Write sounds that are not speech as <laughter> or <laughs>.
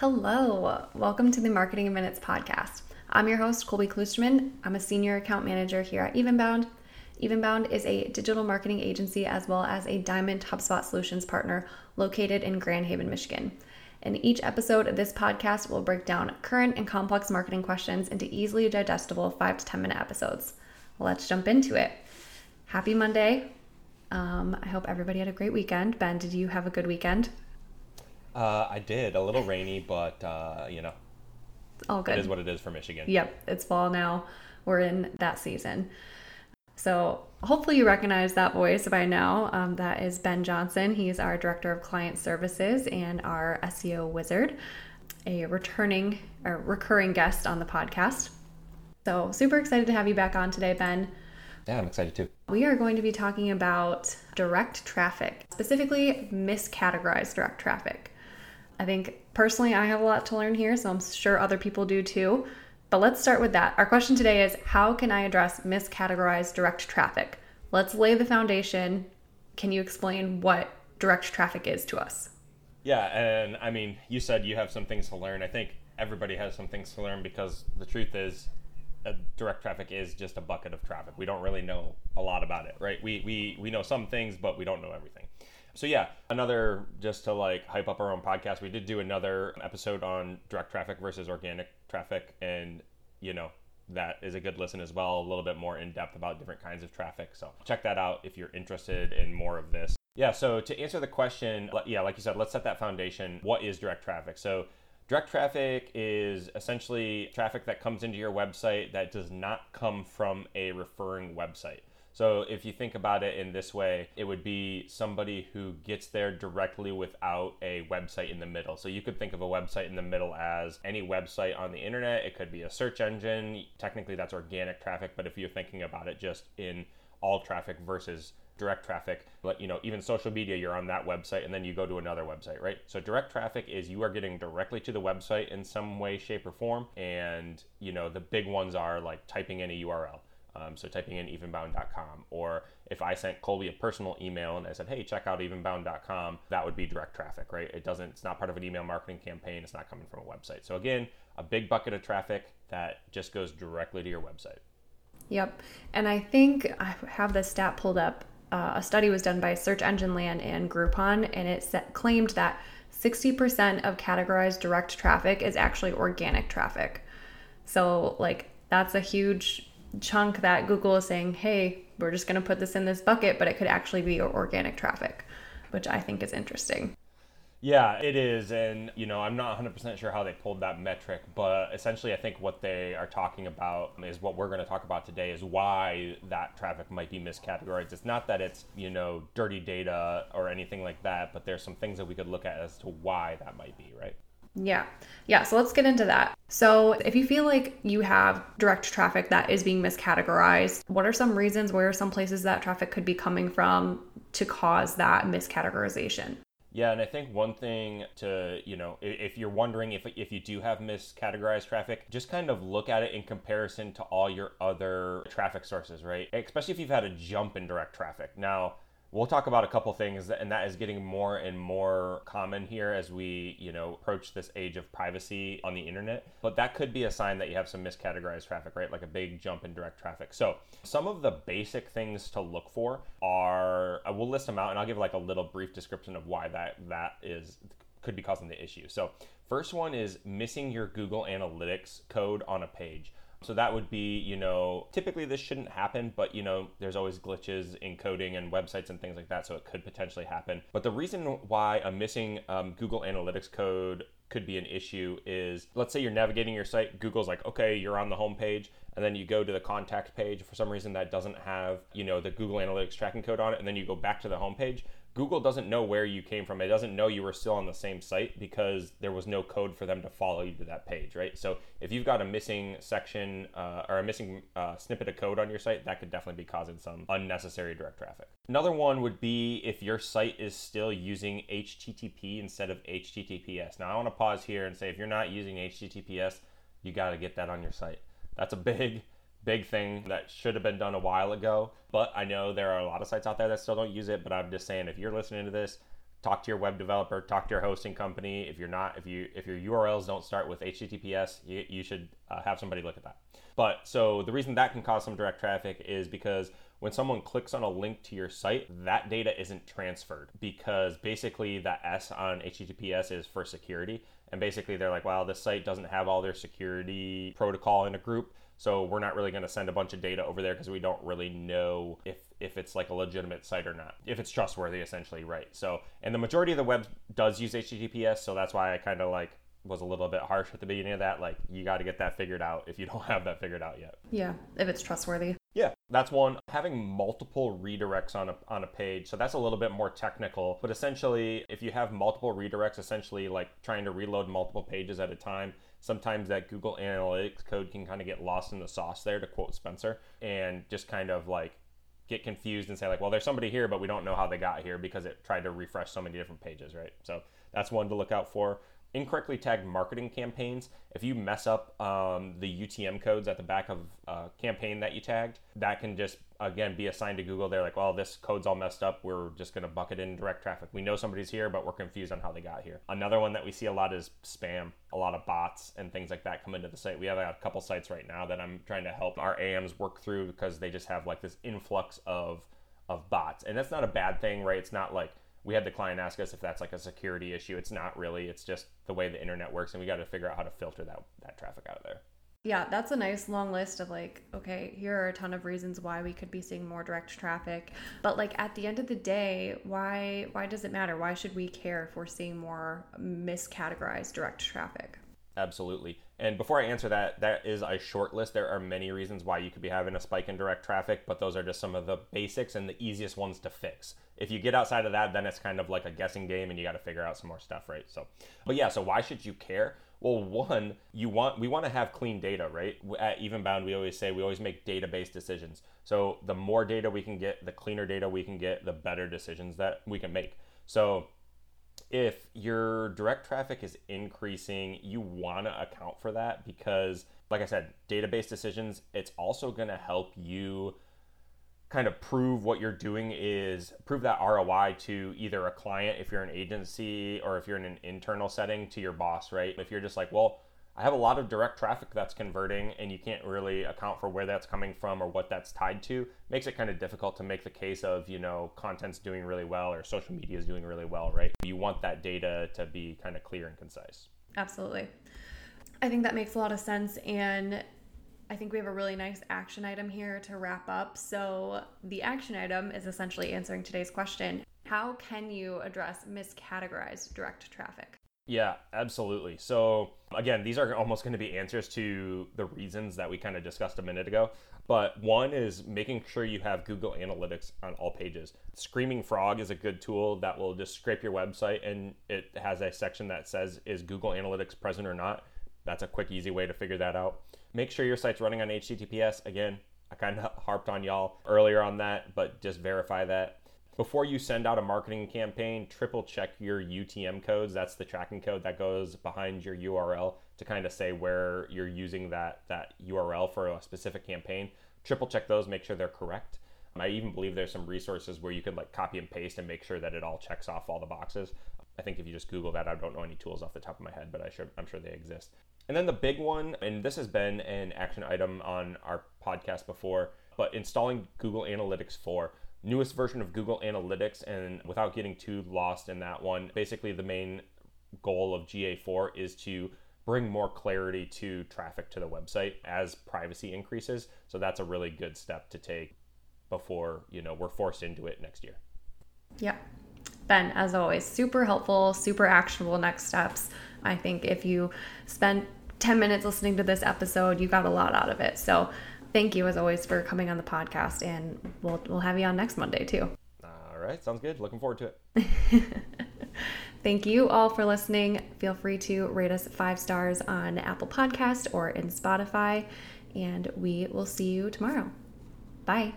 Hello, welcome to the Marketing in Minutes podcast. I'm your host, Colby Klusterman. I'm a senior account manager here at Evenbound. Evenbound is a digital marketing agency as well as a Diamond HubSpot Solutions partner located in Grand Haven, Michigan. In each episode of this podcast, we'll break down current and complex marketing questions into easily digestible 5 to 10 minute episodes. Let's jump into it. Happy Monday. Um, I hope everybody had a great weekend. Ben, did you have a good weekend? Uh, I did. A little rainy, but uh, you know, all good. It is what it is for Michigan. Yep, it's fall now. We're in that season. So hopefully you recognize that voice by now. Um, that is Ben Johnson. He's our director of client services and our SEO wizard, a returning or recurring guest on the podcast. So super excited to have you back on today, Ben. Yeah, I'm excited too. We are going to be talking about direct traffic, specifically miscategorized direct traffic. I think personally I have a lot to learn here, so I'm sure other people do too. But let's start with that. Our question today is How can I address miscategorized direct traffic? Let's lay the foundation. Can you explain what direct traffic is to us? Yeah, and I mean, you said you have some things to learn. I think everybody has some things to learn because the truth is, uh, direct traffic is just a bucket of traffic. We don't really know a lot about it, right? We, we, we know some things, but we don't know everything. So yeah, another just to like hype up our own podcast. We did do another episode on direct traffic versus organic traffic, and you know that is a good listen as well. A little bit more in depth about different kinds of traffic. So check that out if you're interested in more of this. Yeah. So to answer the question, yeah, like you said, let's set that foundation. What is direct traffic? So Direct traffic is essentially traffic that comes into your website that does not come from a referring website. So if you think about it in this way, it would be somebody who gets there directly without a website in the middle. So you could think of a website in the middle as any website on the internet. It could be a search engine. Technically, that's organic traffic, but if you're thinking about it just in all traffic versus direct traffic but you know even social media you're on that website and then you go to another website right so direct traffic is you are getting directly to the website in some way shape or form and you know the big ones are like typing in a url um, so typing in evenbound.com, or if I sent Colby a personal email and I said, "Hey, check out evenbound.com," that would be direct traffic, right? It doesn't. It's not part of an email marketing campaign. It's not coming from a website. So again, a big bucket of traffic that just goes directly to your website. Yep, and I think I have the stat pulled up. Uh, a study was done by Search Engine Land and Groupon, and it set, claimed that 60% of categorized direct traffic is actually organic traffic. So, like, that's a huge chunk that Google is saying, hey, we're just going to put this in this bucket, but it could actually be organic traffic, which I think is interesting. Yeah, it is. And, you know, I'm not 100% sure how they pulled that metric, but essentially, I think what they are talking about is what we're going to talk about today is why that traffic might be miscategorized. It's not that it's, you know, dirty data or anything like that, but there's some things that we could look at as to why that might be, right? Yeah. Yeah. So let's get into that. So, if you feel like you have direct traffic that is being miscategorized, what are some reasons where some places that traffic could be coming from to cause that miscategorization? Yeah, and I think one thing to, you know, if you're wondering if, if you do have miscategorized traffic, just kind of look at it in comparison to all your other traffic sources, right? Especially if you've had a jump in direct traffic. Now, We'll talk about a couple things, and that is getting more and more common here as we, you know, approach this age of privacy on the internet. But that could be a sign that you have some miscategorized traffic, right? Like a big jump in direct traffic. So some of the basic things to look for are, I will list them out, and I'll give like a little brief description of why that that is could be causing the issue. So first one is missing your Google Analytics code on a page. So that would be, you know, typically this shouldn't happen, but you know, there's always glitches in coding and websites and things like that, so it could potentially happen. But the reason why a missing um, Google Analytics code could be an issue is let's say you're navigating your site, Google's like, okay, you're on the home page, and then you go to the contact page. For some reason, that doesn't have, you know, the Google Analytics tracking code on it, and then you go back to the home page. Google doesn't know where you came from. It doesn't know you were still on the same site because there was no code for them to follow you to that page, right? So if you've got a missing section uh, or a missing uh, snippet of code on your site, that could definitely be causing some unnecessary direct traffic. Another one would be if your site is still using HTTP instead of HTTPS. Now I want to pause here and say if you're not using HTTPS, you got to get that on your site. That's a <laughs> big big thing that should have been done a while ago. But I know there are a lot of sites out there that still don't use it. But I'm just saying, if you're listening to this, talk to your web developer, talk to your hosting company. If you're not, if you if your URLs don't start with HTTPS, you, you should uh, have somebody look at that. But so the reason that can cause some direct traffic is because when someone clicks on a link to your site, that data isn't transferred because basically that S on HTTPS is for security. And basically they're like, well, this site doesn't have all their security protocol in a group. So we're not really going to send a bunch of data over there because we don't really know if if it's like a legitimate site or not, if it's trustworthy, essentially, right? So, and the majority of the web does use HTTPS, so that's why I kind of like was a little bit harsh at the beginning of that. Like, you got to get that figured out if you <laughs> don't have that figured out yet. Yeah, if it's trustworthy. Yeah, that's one. Having multiple redirects on a, on a page, so that's a little bit more technical. But essentially, if you have multiple redirects, essentially like trying to reload multiple pages at a time, sometimes that Google Analytics code can kind of get lost in the sauce there, to quote Spencer, and just kind of like get confused and say like, well, there's somebody here, but we don't know how they got here because it tried to refresh so many different pages, right? So that's one to look out for incorrectly tagged marketing campaigns, if you mess up um, the UTM codes at the back of a campaign that you tagged, that can just again be assigned to Google. They're like, well, this code's all messed up. We're just going to bucket in direct traffic. We know somebody's here, but we're confused on how they got here. Another one that we see a lot is spam. A lot of bots and things like that come into the site. We have a couple sites right now that I'm trying to help our AMs work through because they just have like this influx of of bots, and that's not a bad thing, right? It's not like we had the client ask us if that's like a security issue. It's not really. It's just the way the internet works, and we got to figure out how to filter that that traffic out of there. Yeah, that's a nice long list of like, okay, here are a ton of reasons why we could be seeing more direct traffic. But like at the end of the day, why why does it matter? Why should we care if we're seeing more miscategorized direct traffic? Absolutely. And before I answer that, that is a short list. There are many reasons why you could be having a spike in direct traffic, but those are just some of the basics and the easiest ones to fix. If you get outside of that, then it's kind of like a guessing game and you got to figure out some more stuff, right? So, but yeah, so why should you care? Well, one, you want we want to have clean data, right? At Evenbound, we always say we always make database decisions. So the more data we can get, the cleaner data we can get, the better decisions that we can make. So if your direct traffic is increasing, you want to account for that because, like I said, database decisions, it's also going to help you kind of prove what you're doing is prove that ROI to either a client if you're an agency or if you're in an internal setting to your boss, right? If you're just like, well, I have a lot of direct traffic that's converting and you can't really account for where that's coming from or what that's tied to. Makes it kind of difficult to make the case of you know content's doing really well or social media is doing really well right? You want that data to be kind of clear and concise. Absolutely. I think that makes a lot of sense and i think we have a really nice action item here to wrap up. So the action item is essentially answering today's question. How can you address miscategorized direct traffic yeah, absolutely. So, again, these are almost going to be answers to the reasons that we kind of discussed a minute ago. But one is making sure you have Google Analytics on all pages. Screaming Frog is a good tool that will just scrape your website and it has a section that says, is Google Analytics present or not? That's a quick, easy way to figure that out. Make sure your site's running on HTTPS. Again, I kind of harped on y'all earlier on that, but just verify that before you send out a marketing campaign, triple check your UTM codes. That's the tracking code that goes behind your URL to kind of say where you're using that that URL for a specific campaign. Triple check those, make sure they're correct. I even believe there's some resources where you could like copy and paste and make sure that it all checks off all the boxes. I think if you just Google that, I don't know any tools off the top of my head, but I sure I'm sure they exist. And then the big one, and this has been an action item on our podcast before, but installing Google Analytics 4 newest version of Google Analytics. And without getting too lost in that one, basically the main goal of GA4 is to bring more clarity to traffic to the website as privacy increases. So that's a really good step to take before, you know, we're forced into it next year. Yeah. Ben, as always, super helpful, super actionable next steps. I think if you spend 10 minutes listening to this episode, you got a lot out of it. So thank you as always for coming on the podcast, and we'll we'll have you on next Monday too. All right, sounds good. Looking forward to it. <laughs> Thank you all for listening. Feel free to rate us five stars on Apple Podcast or in Spotify, and we will see you tomorrow. Bye.